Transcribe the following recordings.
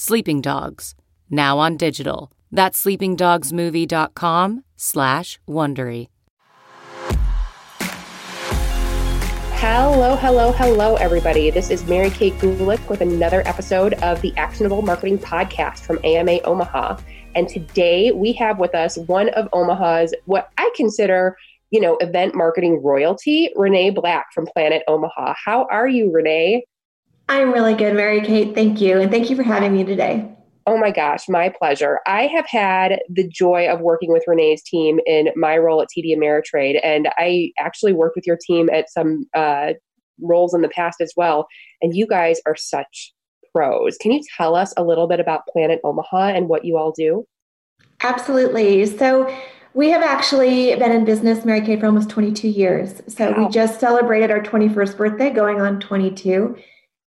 Sleeping Dogs, now on digital. That's sleepingdogsmovie.com slash Wondery. Hello, hello, hello, everybody. This is Mary Kate Gulick with another episode of the Actionable Marketing Podcast from AMA Omaha. And today we have with us one of Omaha's, what I consider, you know, event marketing royalty, Renee Black from Planet Omaha. How are you, Renee? I'm really good, Mary Kate. Thank you. And thank you for having me today. Oh my gosh, my pleasure. I have had the joy of working with Renee's team in my role at TD Ameritrade, and I actually worked with your team at some uh, roles in the past as well. And you guys are such pros. Can you tell us a little bit about Planet Omaha and what you all do? Absolutely. So, we have actually been in business, Mary Kate, for almost 22 years. So, wow. we just celebrated our 21st birthday, going on 22.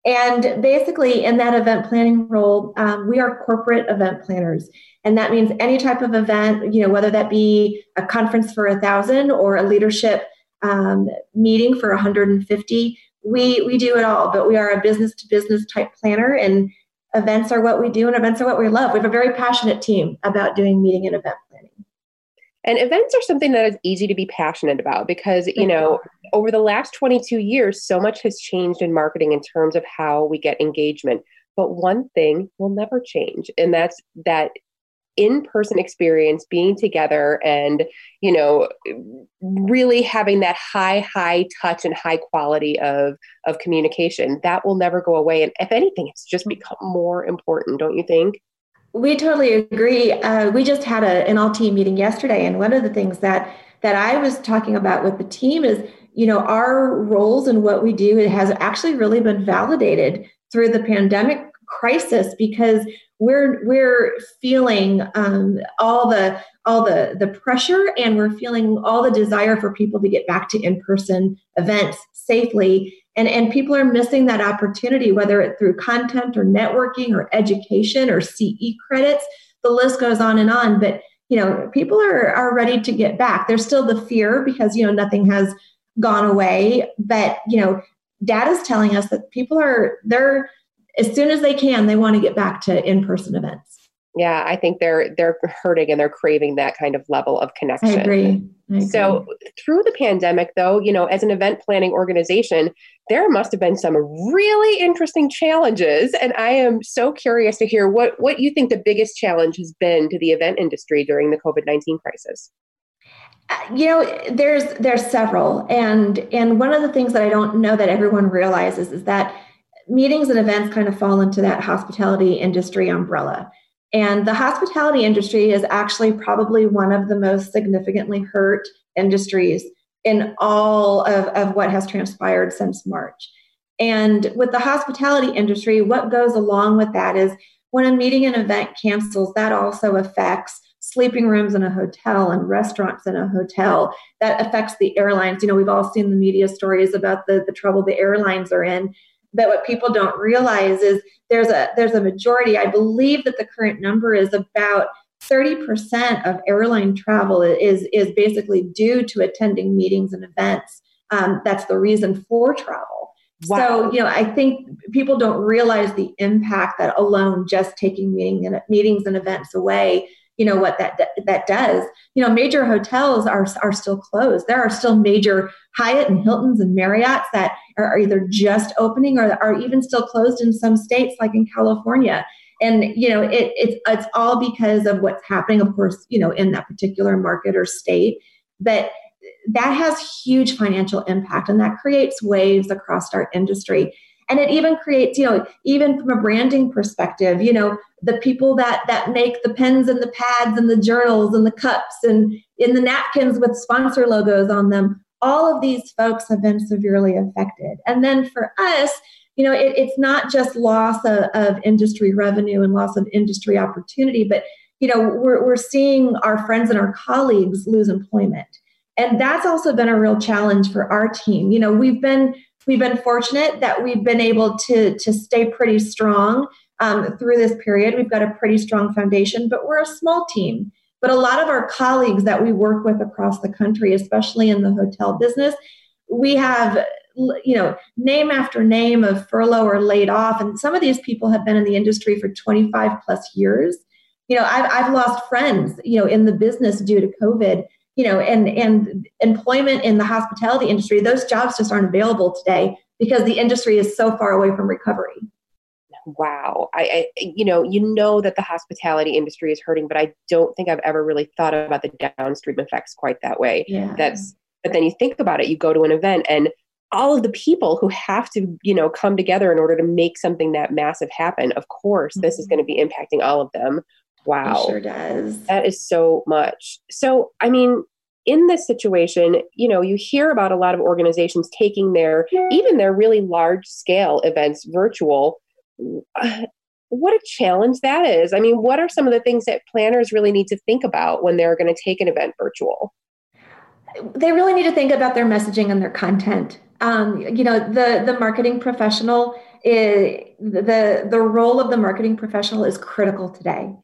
And basically, in that event planning role, um, we are corporate event planners. And that means any type of event, you know, whether that be a conference for a thousand or a leadership um, meeting for 150, we, we do it all. But we are a business to business type planner, and events are what we do, and events are what we love. We have a very passionate team about doing meeting and event. And events are something that is easy to be passionate about because, you know, over the last 22 years, so much has changed in marketing in terms of how we get engagement. But one thing will never change, and that's that in-person experience being together and you know really having that high high touch and high quality of of communication. That will never go away and if anything it's just become more important don't you think we totally agree. Uh, we just had a, an all team meeting yesterday, and one of the things that that I was talking about with the team is, you know, our roles and what we do it has actually really been validated through the pandemic crisis because we're we're feeling um, all the all the the pressure and we're feeling all the desire for people to get back to in person events safely and and people are missing that opportunity whether it's through content or networking or education or ce credits the list goes on and on. But you know people are are ready to get back. There's still the fear because you know nothing has gone away. But you know data is telling us that people are they're as soon as they can they want to get back to in-person events yeah i think they're they're hurting and they're craving that kind of level of connection I agree. I agree. so through the pandemic though you know as an event planning organization there must have been some really interesting challenges and i am so curious to hear what what you think the biggest challenge has been to the event industry during the covid-19 crisis uh, you know there's there's several and and one of the things that i don't know that everyone realizes is that meetings and events kind of fall into that hospitality industry umbrella and the hospitality industry is actually probably one of the most significantly hurt industries in all of, of what has transpired since March. And with the hospitality industry, what goes along with that is when a meeting and event cancels, that also affects sleeping rooms in a hotel and restaurants in a hotel. That affects the airlines. You know, we've all seen the media stories about the, the trouble the airlines are in. But what people don't realize is there's a there's a majority. I believe that the current number is about 30% of airline travel is is basically due to attending meetings and events. Um, that's the reason for travel. Wow. So you know, I think people don't realize the impact that alone just taking meeting and meetings and events away you know what that that does. You know major hotels are are still closed. There are still major hyatt and hiltons and marriotts that are either just opening or are even still closed in some states like in california. And you know it, it's it's all because of what's happening of course you know in that particular market or state. But that has huge financial impact and that creates waves across our industry and it even creates you know even from a branding perspective you know the people that that make the pens and the pads and the journals and the cups and in the napkins with sponsor logos on them all of these folks have been severely affected and then for us you know, it, it's not just loss of, of industry revenue and loss of industry opportunity, but you know, we're, we're seeing our friends and our colleagues lose employment. And that's also been a real challenge for our team. You know, we've been we've been fortunate that we've been able to to stay pretty strong um, through this period. We've got a pretty strong foundation, but we're a small team. But a lot of our colleagues that we work with across the country, especially in the hotel business, we have you know name after name of furlough or laid off and some of these people have been in the industry for 25 plus years you know I've, I've lost friends you know in the business due to covid you know and and employment in the hospitality industry those jobs just aren't available today because the industry is so far away from recovery wow I, I, you know you know that the hospitality industry is hurting but i don't think i've ever really thought about the downstream effects quite that way yeah. that's but then you think about it you go to an event and all of the people who have to you know come together in order to make something that massive happen of course this is mm-hmm. going to be impacting all of them wow. it sure does. That is so much. So i mean in this situation you know you hear about a lot of organizations taking their even their really large scale events virtual. What a challenge that is. I mean what are some of the things that planners really need to think about when they're going to take an event virtual? They really need to think about their messaging and their content. Um, you know the the marketing professional is, the the role of the marketing professional is critical today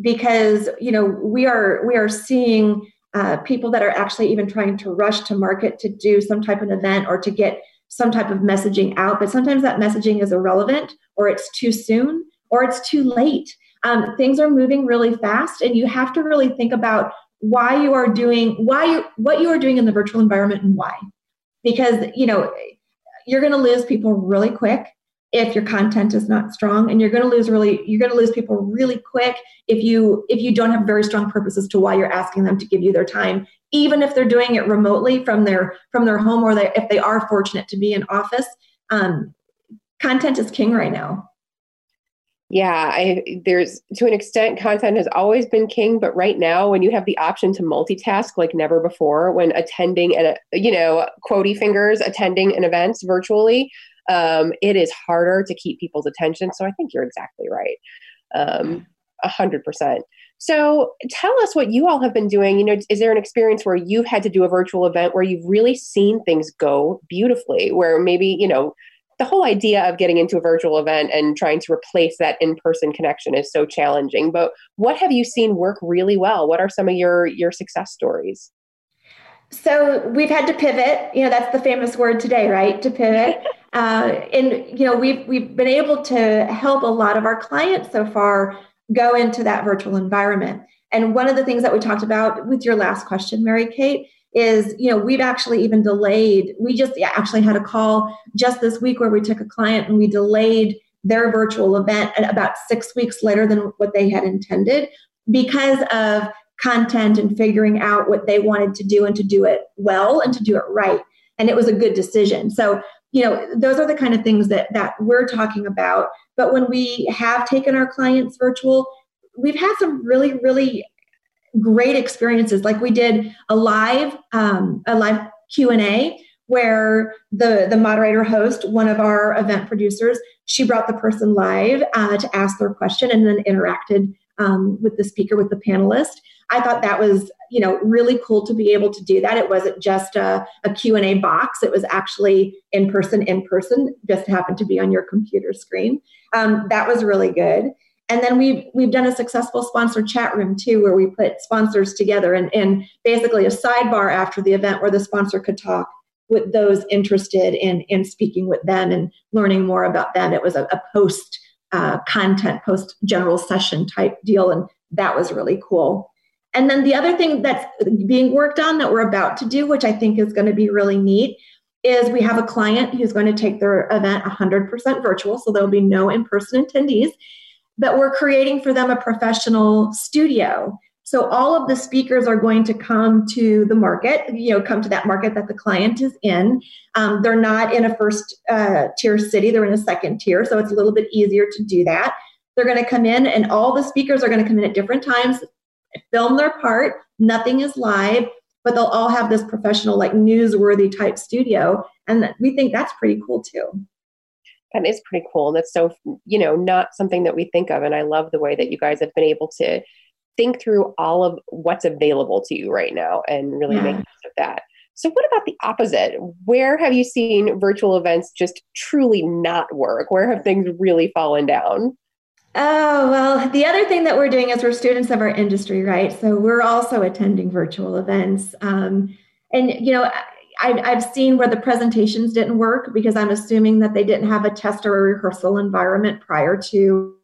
because you know we are we are seeing uh, people that are actually even trying to rush to market to do some type of event or to get some type of messaging out. But sometimes that messaging is irrelevant or it's too soon or it's too late. Um, things are moving really fast and you have to really think about why you are doing why you what you are doing in the virtual environment and why. Because you know you're going to lose people really quick if your content is not strong and you're going to lose really you're going to lose people really quick if you if you don't have very strong purposes to why you're asking them to give you their time even if they're doing it remotely from their from their home or they, if they are fortunate to be in office. Um, content is king right now. Yeah, I there's to an extent content has always been king, but right now when you have the option to multitask like never before when attending and you know, quotey fingers attending an event virtually, um, it is harder to keep people's attention. So I think you're exactly right. Um, a hundred percent. So tell us what you all have been doing. You know, is there an experience where you've had to do a virtual event where you've really seen things go beautifully, where maybe, you know, the whole idea of getting into a virtual event and trying to replace that in-person connection is so challenging but what have you seen work really well what are some of your your success stories so we've had to pivot you know that's the famous word today right to pivot uh, and you know we've we've been able to help a lot of our clients so far go into that virtual environment. And one of the things that we talked about with your last question mary kate is you know we've actually even delayed we just actually had a call just this week where we took a client and we delayed their virtual event about six weeks later than what they had intended because of content and figuring out what they wanted to do and to do it well and to do it right. And it was a good decision. So you know those are the kind of things that that we're talking about but when we have taken our clients virtual we've had some really really great experiences. Like we did a live um, a live Q and A where the the moderator host, one of our event producers, she brought the person live uh, to ask their question and then interacted um, with the speaker with the panelist. I thought that was you know really cool to be able to do that. It wasn't just a, a Q&A box. It was actually in person, in person, just happened to be on your computer screen. Um, that was really good and then we've we've done a successful sponsor chat room too where we put sponsors together and, and basically a sidebar after the event where the sponsor could talk with those interested in in speaking with them and learning more about them it was a, a post uh, content post general session type deal and that was really cool and then the other thing that's being worked on that we're about to do which i think is going to be really neat is we have a client who's going to take their event 100% virtual so there'll be no in-person attendees but we're creating for them a professional studio. So all of the speakers are going to come to the market, you know, come to that market that the client is in. Um, they're not in a first uh, tier city, they're in a second tier. So it's a little bit easier to do that. They're going to come in, and all the speakers are going to come in at different times, film their part. Nothing is live, but they'll all have this professional, like newsworthy type studio. And we think that's pretty cool too. That is pretty cool. And that's so, you know, not something that we think of. And I love the way that you guys have been able to think through all of what's available to you right now and really yeah. make use of that. So, what about the opposite? Where have you seen virtual events just truly not work? Where have things really fallen down? Oh, well, the other thing that we're doing is we're students of our industry, right? So we're also attending virtual events. Um, and, you know, I, I've seen where the presentations didn't work because I'm assuming that they didn't have a test or a rehearsal environment prior to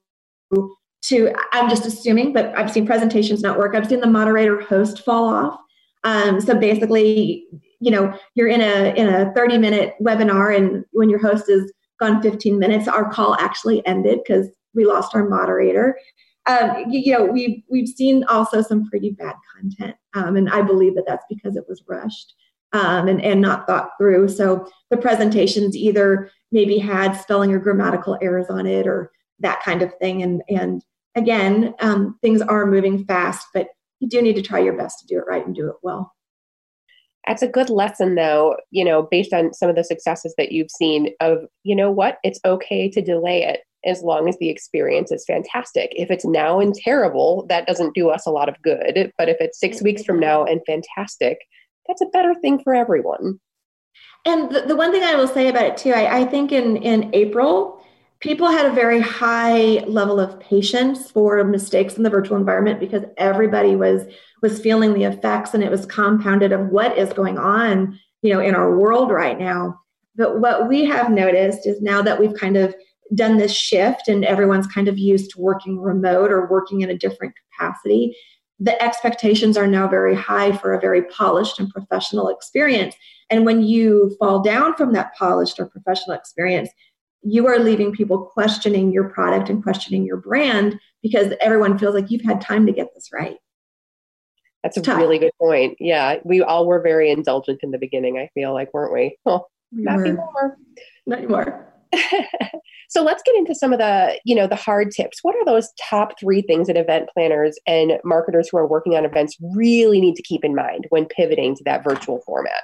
to i'm just assuming but i've seen presentations not work i've seen the moderator host fall off. Um, so basically you know you're in a in a 30 minute webinar and when your host is gone 15 minutes our call actually ended because we lost our moderator. Um, you, know we've we've seen also some pretty bad content um, and i believe that that's because it was rushed um, and, and not thought through. So the presentations either maybe had spelling or grammatical errors on it or that kind of thing. And and again um, things are moving fast but you do need to try your best to do it right and do it well. That's a good lesson though you know based on some of the successes that you've seen of you know what it's okay to delay it as long as the experience is fantastic. If it's now and terrible that doesn't do us a lot of good. But if it's six weeks from now and fantastic that's a better thing for everyone. And the, the one thing i will say about it too I, I think in in april people had a very high level of patience for mistakes in the virtual environment because everybody was was feeling the effects and it was compounded of what is going on you know in our world right now. But what we have noticed is now that we've kind of done this shift and everyone's kind of used to working remote or working in a different capacity the expectations are now very high for a very polished and professional experience. And when you fall down from that polished or professional experience you are leaving people questioning your product and questioning your brand because everyone feels like you've had time to get this right. That's a Tough. really good point. Yeah, we all were very indulgent in the beginning, I feel like, weren't we? Oh, we not were. anymore. Not anymore. so let's get into some of the, you know, the hard tips. What are those top 3 things that event planners and marketers who are working on events really need to keep in mind when pivoting to that virtual format?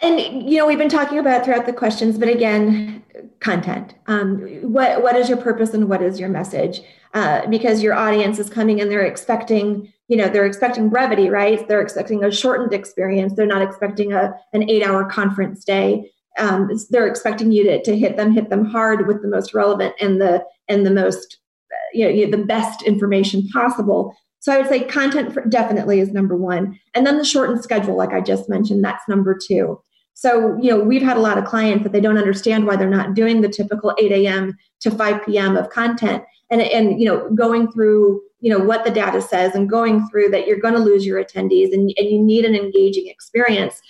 And you know we've been talking about throughout the questions but again content. Um, what what is your purpose and what is your message? Uh, because your audience is coming and they're expecting you know they're expecting brevity right? They're expecting a shortened experience. They're not expecting a an eight hour conference day. Um, they're expecting you to, to hit them hit them hard with the most relevant and the and the most you know the best information possible. So I would say content definitely is number one. And then the shortened schedule, like I just mentioned, that's number two. So, you know, we've had a lot of clients that they don't understand why they're not doing the typical 8 a.m. to 5 p.m. of content. And, and, you know, going through, you know, what the data says and going through that you're going to lose your attendees and, and you need an engaging experience.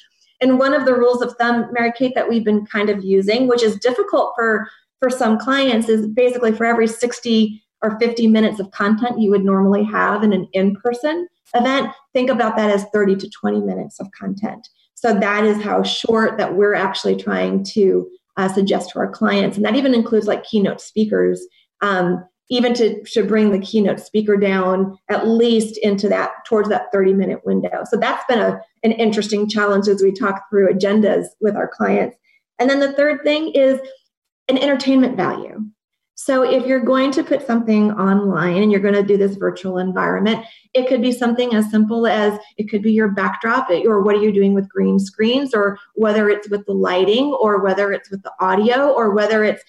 And one of the rules of thumb, Mary Kate, that we've been kind of using, which is difficult for for some clients, is basically for every 60 or 50 minutes of content you would normally have in an in-person event, think about that as 30 to 20 minutes of content. So that is how short that we're actually trying to uh, suggest to our clients. And that even includes like keynote speakers, um, even to, to bring the keynote speaker down at least into that towards that 30 minute window. So that's been a, an interesting challenge as we talk through agendas with our clients. And then the third thing is an entertainment value. So if you're going to put something online and you're going to do this virtual environment, it could be something as simple as it could be your backdrop or what are you doing with green screens or whether it's with the lighting or whether it's with the audio or whether it's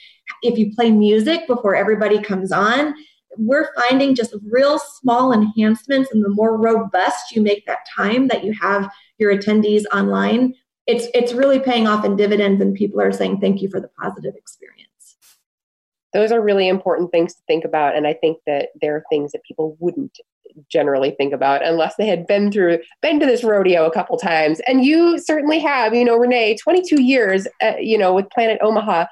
if you play music before everybody comes on. We're finding just real small enhancements and the more robust you make that time that you have your attendees online, it's it's really paying off in dividends and people are saying thank you for the positive experience those are really important things to think about and i think that there are things that people wouldn't generally think about unless they had been through been to this rodeo a couple times. And you certainly have you know renee 22 years uh, you know with planet omaha.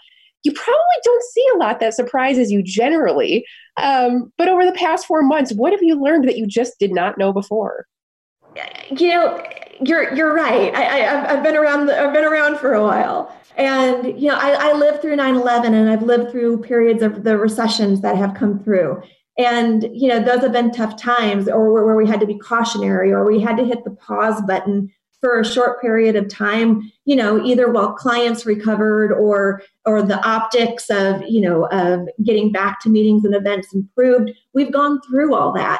You probably don't see a lot that surprises you generally um, but over the past four months what have you learned that you just did not know before you know you're you're right I, I have been around i've been around for a while and, you know, I, I lived through 9 11 and I've lived through periods of the recessions that have come through. And, you know, those have been tough times or where, where we had to be cautionary or we had to hit the pause button for a short period of time, you know, either while clients recovered or or the optics of, you know, of getting back to meetings and events improved. We've gone through all that.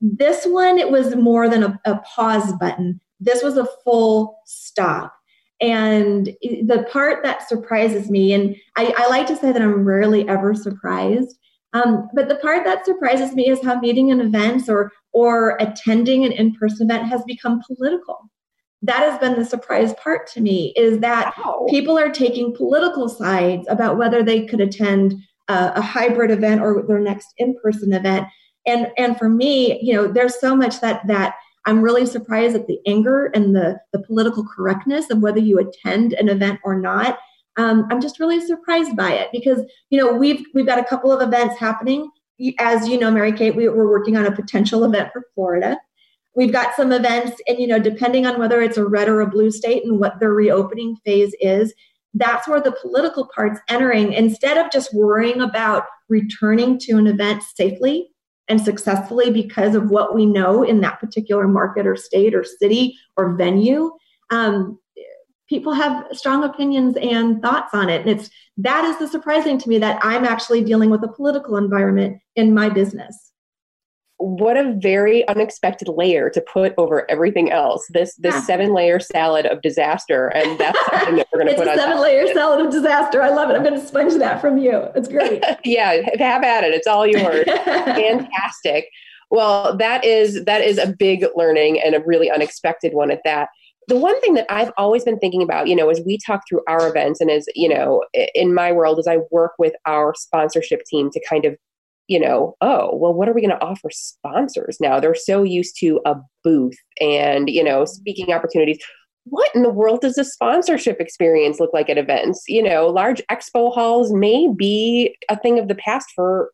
This one, it was more than a, a pause button. This was a full stop. And the part that surprises me, and I, I like to say that I'm rarely ever surprised, um, but the part that surprises me is how meeting and events or or attending an in-person event has become political. That has been the surprise part to me is that wow. people are taking political sides about whether they could attend a, a hybrid event or their next in-person event. And and for me, you know, there's so much that that I'm really surprised at the anger and the, the political correctness of whether you attend an event or not. Um, I'm just really surprised by it because you know we've we've got a couple of events happening. As you know, Mary Kate, we, we're working on a potential event for Florida. We've got some events, and you know, depending on whether it's a red or a blue state and what their reopening phase is, that's where the political part's entering. Instead of just worrying about returning to an event safely, and successfully because of what we know in that particular market or state or city or venue um, people have strong opinions and thoughts on it. And it's that is the surprising to me that i'm actually dealing with a political environment in my business what a very unexpected layer to put over everything else. This this yeah. seven layer salad of disaster, and that's something that we're going to put on. It's a seven layer salad of disaster. I love it. I'm going to sponge that from you. It's great. yeah, have at it. It's all yours. Fantastic. Well, that is that is a big learning and a really unexpected one at that. The one thing that I've always been thinking about, you know, as we talk through our events and as, you know, in my world, as I work with our sponsorship team to kind of you know, oh, well, what are we going to offer sponsors now? They're so used to a booth and, you know, mm-hmm. speaking opportunities. What in the world does a sponsorship experience look like at events? You know, large expo halls may be a thing of the past for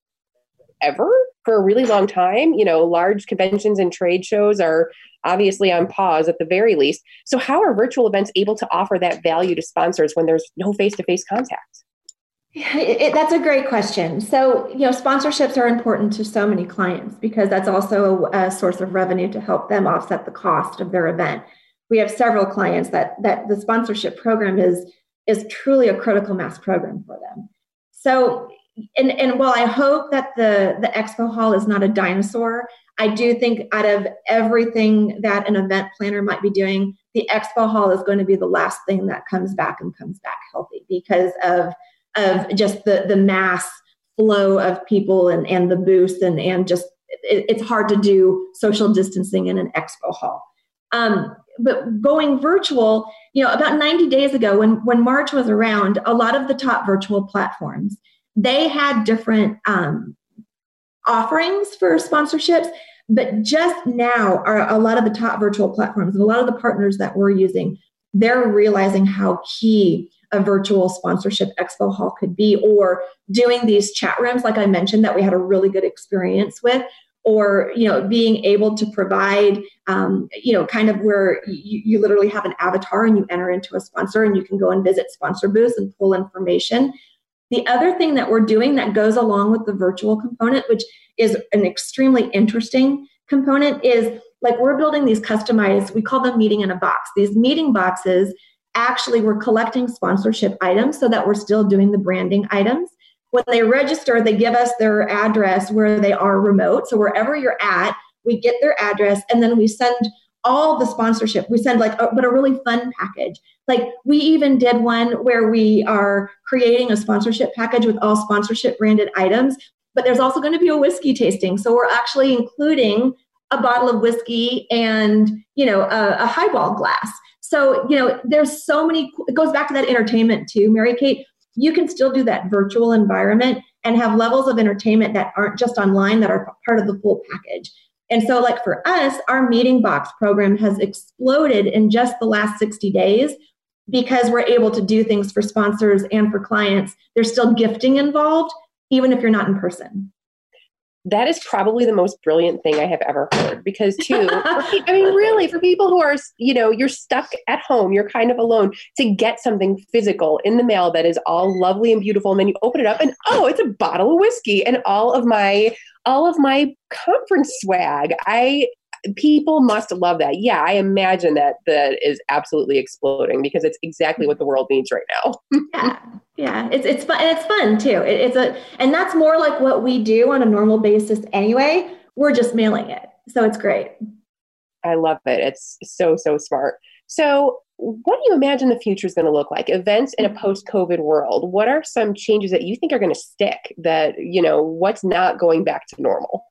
ever, for a really long time. You know, large conventions and trade shows are obviously on pause at the very least. So, how are virtual events able to offer that value to sponsors when there's no face to face contact? It, it, that's a great question. So, you know, sponsorships are important to so many clients because that's also a, a, source of revenue to help them offset the cost of their event. We have several clients that that the sponsorship program is is truly a critical mass program for them. So, and and while I hope that the the expo hall is not a dinosaur, I do think out of everything that an event planner might be doing, the expo hall is going to be the last thing that comes back and comes back healthy because of of just the the mass flow of people and and the booths and and just it, it's hard to do social distancing in an expo hall. Um, but going virtual, you know, about 90 days ago when when March was around, a lot of the top virtual platforms they had different um, offerings for sponsorships. But just now, are a lot of the top virtual platforms and a lot of the partners that we're using, they're realizing how key a virtual sponsorship expo hall could be, or doing these chat rooms, like I mentioned, that we had a really good experience with, or you know being able to provide um, you know kind of where you, you literally have an avatar and you enter into a sponsor and you can go and visit sponsor booths and pull information. The other thing that we're doing that goes along with the virtual component which is an extremely interesting component is like we're building these customized we call them meeting in a box. These meeting boxes actually we're collecting sponsorship items so that we're still doing the branding items. When they register, they give us their address where they are remote. So wherever you're at, we get their address and then we send all the sponsorship. We send like, a, but a really fun package. Like we even did one where we are creating a sponsorship package with all sponsorship branded items, but there's also going to be a whiskey tasting. So we're actually including a bottle of whiskey and, you know, a, a highball glass. So, you know, there's so many, it goes back to that entertainment too, Mary Kate. You can still do that virtual environment and have levels of entertainment that aren't just online, that are part of the full package. And so, like for us, our meeting box program has exploded in just the last 60 days because we're able to do things for sponsors and for clients. There's still gifting involved, even if you're not in person that is probably the most brilliant thing I have ever heard because too I mean really for people who are you know you're stuck at home you're kind of alone to get something physical in the mail that is all lovely and beautiful and then you open it up and oh it's a bottle of whiskey and all of my all of my conference swag. I people must love that. Yeah, I imagine that that is absolutely exploding because it's exactly what the world needs right now. yeah, yeah, it's it's fun and it's fun too. It, it's a and that's more like what we do on a normal basis anyway. We're just mailing it, so it's great. I love it. It's so so smart. So, what do you imagine the future is going to look like? Events in a mm-hmm. post-COVID world. What are some changes that you think are going to stick? That you know, what's not going back to normal?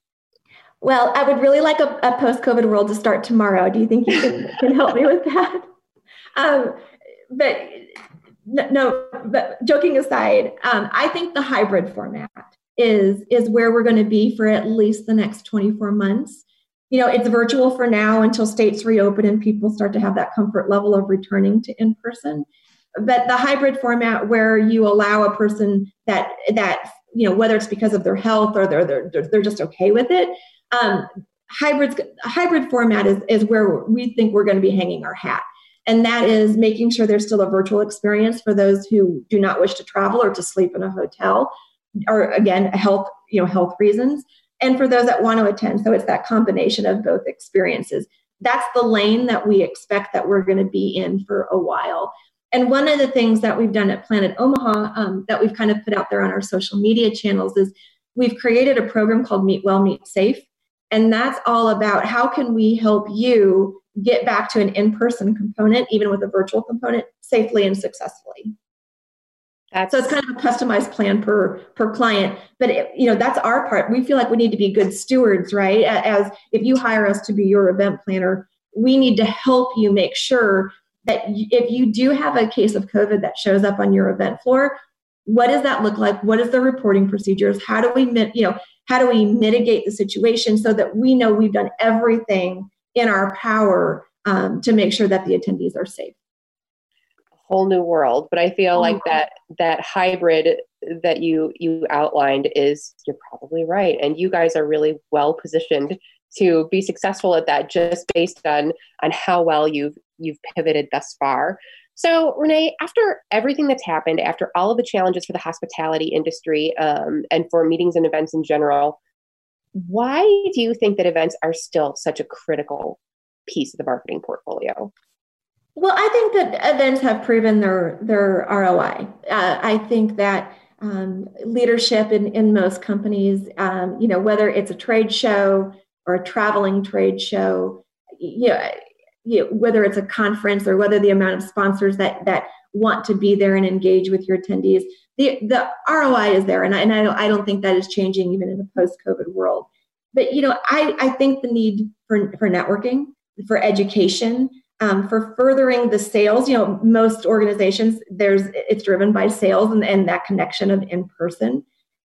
Well, I would really like a, a post-COVID world to start tomorrow. Do you think you can, can help me with that? Um, but no, but joking aside, um, I think the hybrid format is is where we're going to be for at least the next 24 months. You know, it's virtual for now until states reopen and people start to have that comfort level of returning to in person. But the hybrid format where you allow a person that that you know whether it's because of their health or they're they're they're just okay with it um, hybrids hybrid format is, is where we think we're going to be hanging our hat. And that is making sure there's still a virtual experience for those who do not wish to travel or to sleep in a hotel or again health you know health reasons and for those that want to attend. So it's that combination of both experiences. That's the lane that we expect that we're going to be in for a while. And one of the things that we've done at planet omaha um, that we've kind of put out there on our social media channels is we've created a program called meet well meet safe and that's all about how can we help you get back to an in-person component, even with a virtual component, safely and successfully. That's, so it's kind of a customized plan per per client, but it, you know that's our part. We feel like we need to be good stewards, right? As if you hire us to be your event planner, we need to help you make sure that if you do have a case of COVID that shows up on your event floor, what does that look like? What is the reporting procedures? How do we, you know, how do we mitigate the situation so that we know we've done everything in our power um, to make sure that the attendees are safe? Whole new world but i feel like mm-hmm. that that hybrid that you you outlined is you're probably right. And you guys are really well positioned to be successful at that just based on on how well you've you've pivoted thus far so, Renee, after everything that's happened, after all of the challenges for the hospitality industry um, and for meetings and events in general, why do you think that events are still such a critical piece of the marketing portfolio? Well, I think that events have proven their their ROI. Uh, I think that um, leadership in, in most companies, um, you know, whether it's a trade show or a traveling trade show, you know, you know, whether it's a conference or whether the amount of sponsors that that want to be there and engage with your attendees, the the ROI is there, and I, and I don't, I don't think that is changing even in a post COVID world. But you know, I I think the need for for networking, for education, um, for furthering the sales. You know, most organizations there's it's driven by sales and, and that connection of in person,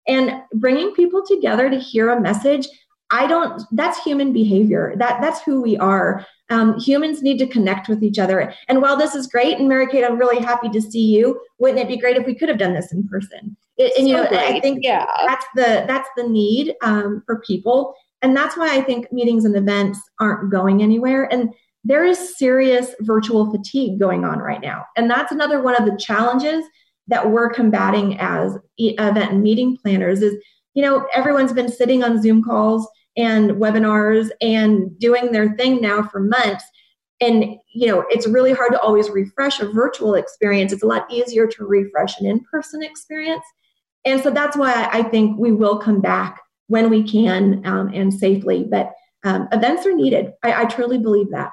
and bringing people together to hear a message I don't, that's human behavior. That That's who we are. Um, humans need to connect with each other. And while this is great, and Mary Kate, I'm really happy to see you. Wouldn't it be great if we could have done this in person? It, and you know, I think yeah. that's the that's the need um, for people, and that's why I think meetings and events aren't going anywhere. And there is serious virtual fatigue going on right now, and that's another one of the challenges that we're combating as event and meeting planners. Is you know everyone's been sitting on Zoom calls and webinars and doing their thing now for months. And you know it's really hard to always refresh a virtual experience. It's a lot easier to refresh an in-person experience. And so that's why i think we will come back when we can um, and safely. But um, events are needed. I, I truly believe that.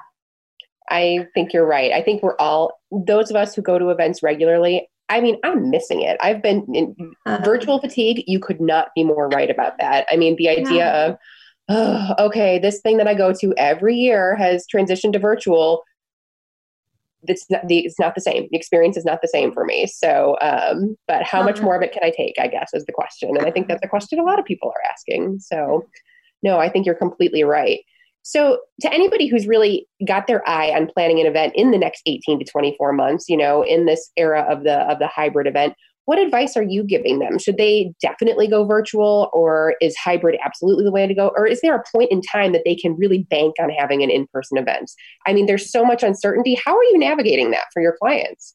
I think you're right. I think we're all those of us who go to events regularly I mean, I'm missing it. I've been in uh, virtual fatigue. You could not be more right about that. I mean, the idea yeah. of oh, okay, this thing that I go to every year has transitioned to virtual. It's not, the, it's not the same. The experience is not the same for me. So, um, but how much more of it can I take? I guess is the question, and I think that's a question a lot of people are asking. So, no, I think you're completely right. So, to anybody who's really got their eye on planning an event in the next 18 to 24 months, you know, in this era of the of the hybrid event, what advice are you giving them? Should they definitely go virtual or is hybrid absolutely the way to go? Or is there a point in time that they can really bank on having an in person event? I mean, there's so much uncertainty. How are you navigating that for your clients?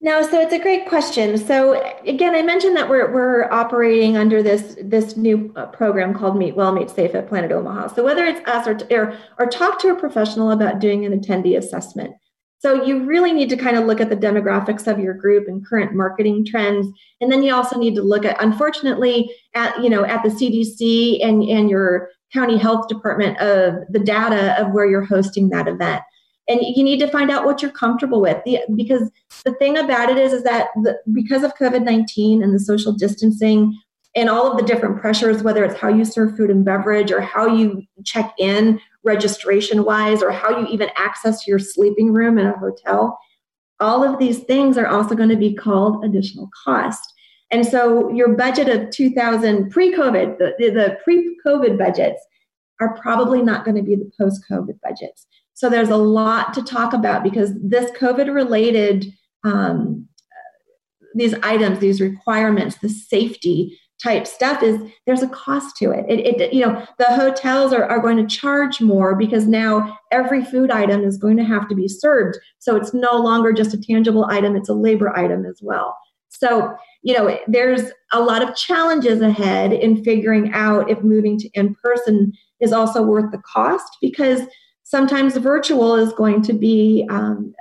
No, so it's a great question. So again, I mentioned that we're we're operating under this this new uh, program called Meet Well, Meet Safe at Planet Omaha. So whether it's us or or, or talk to a professional about doing an attendee assessment. So you really need to kind of look at the demographics of your group and current marketing trends, and then you also need to look at, unfortunately, at you know at the CDC and and your county health department of the data of where you're hosting that event and you need to find out what you're comfortable with. The, because the thing about it is is that the, because of covid-19 and the social distancing and all of the different pressures whether it's how you serve food and beverage or how you check in registration wise or how you even access your sleeping room in a hotel all of these things are also going to be called additional cost. And so your budget of 2000 pre-covid the, the pre-covid budgets are probably not going to be the post-covid budgets so there's a lot to talk about because this COVID related, um, these items, these requirements, the safety type stuff is there's a cost to it. It, it you know the hotels are, are going to charge more because now every food item is going to have to be served so it's no longer just a tangible item it's a labor item as well so you know there's a lot of challenges ahead in figuring out if moving to in person is also worth the cost because Sometimes virtual is going to be um,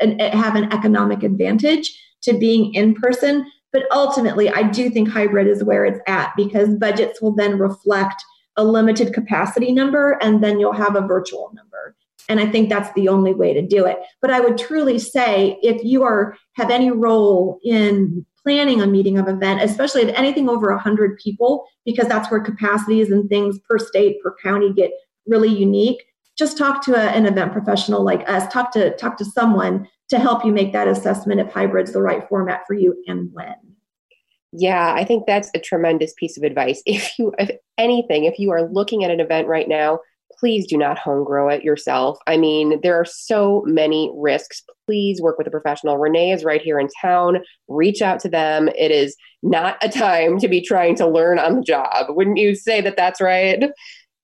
an, have an economic advantage to being in person, but ultimately, I do think hybrid is where it's at because budgets will then reflect a limited capacity number, and then you'll have a virtual number. And I think that's the only way to do it. But I would truly say if you are have any role in planning a meeting of event, especially if anything over 100 people, because that's where capacities and things per state, per county get really unique just talk to a, an event professional like us talk to talk to someone to help you make that assessment if hybrid's the right format for you and when. Yeah i think that's a tremendous piece of advice. If you if anything if you are looking at an event right now please do not home grow it yourself. I mean there are so many risks. Please work with a professional. Renee is right here in town. Reach out to them. It is not a time to be trying to learn on the job. Wouldn't you say that that's right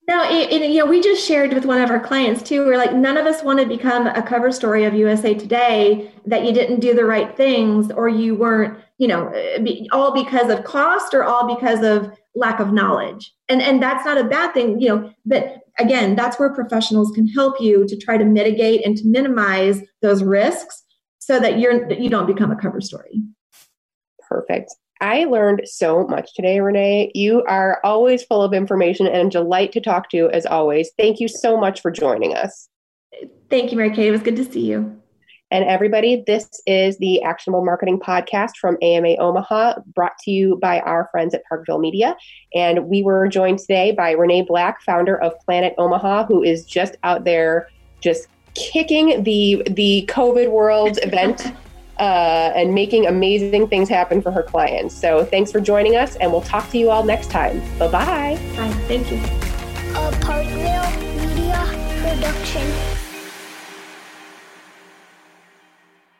no, it, it, you know, we just shared with one of our clients too. We're like, none of us want to become a cover story of USA Today that you didn't do the right things or you weren't, you know, all because of cost or all because of lack of knowledge. And and that's not a bad thing, you know. But again, that's where professionals can help you to try to mitigate and to minimize those risks so that you're you don't become a cover story. Perfect. I learned so much today, Renee. You are always full of information and a delight to talk to, as always. Thank you so much for joining us. Thank you, Mary Kay. It was good to see you. And everybody, this is the Actionable Marketing Podcast from AMA Omaha, brought to you by our friends at Parkville Media. And we were joined today by Renee Black, founder of Planet Omaha, who is just out there just kicking the the COVID world event uh, and making amazing things happen for her clients. So thanks for joining us, and we'll talk to you all next time. Bye-bye. Bye. Thank you. A Parkville Media Production.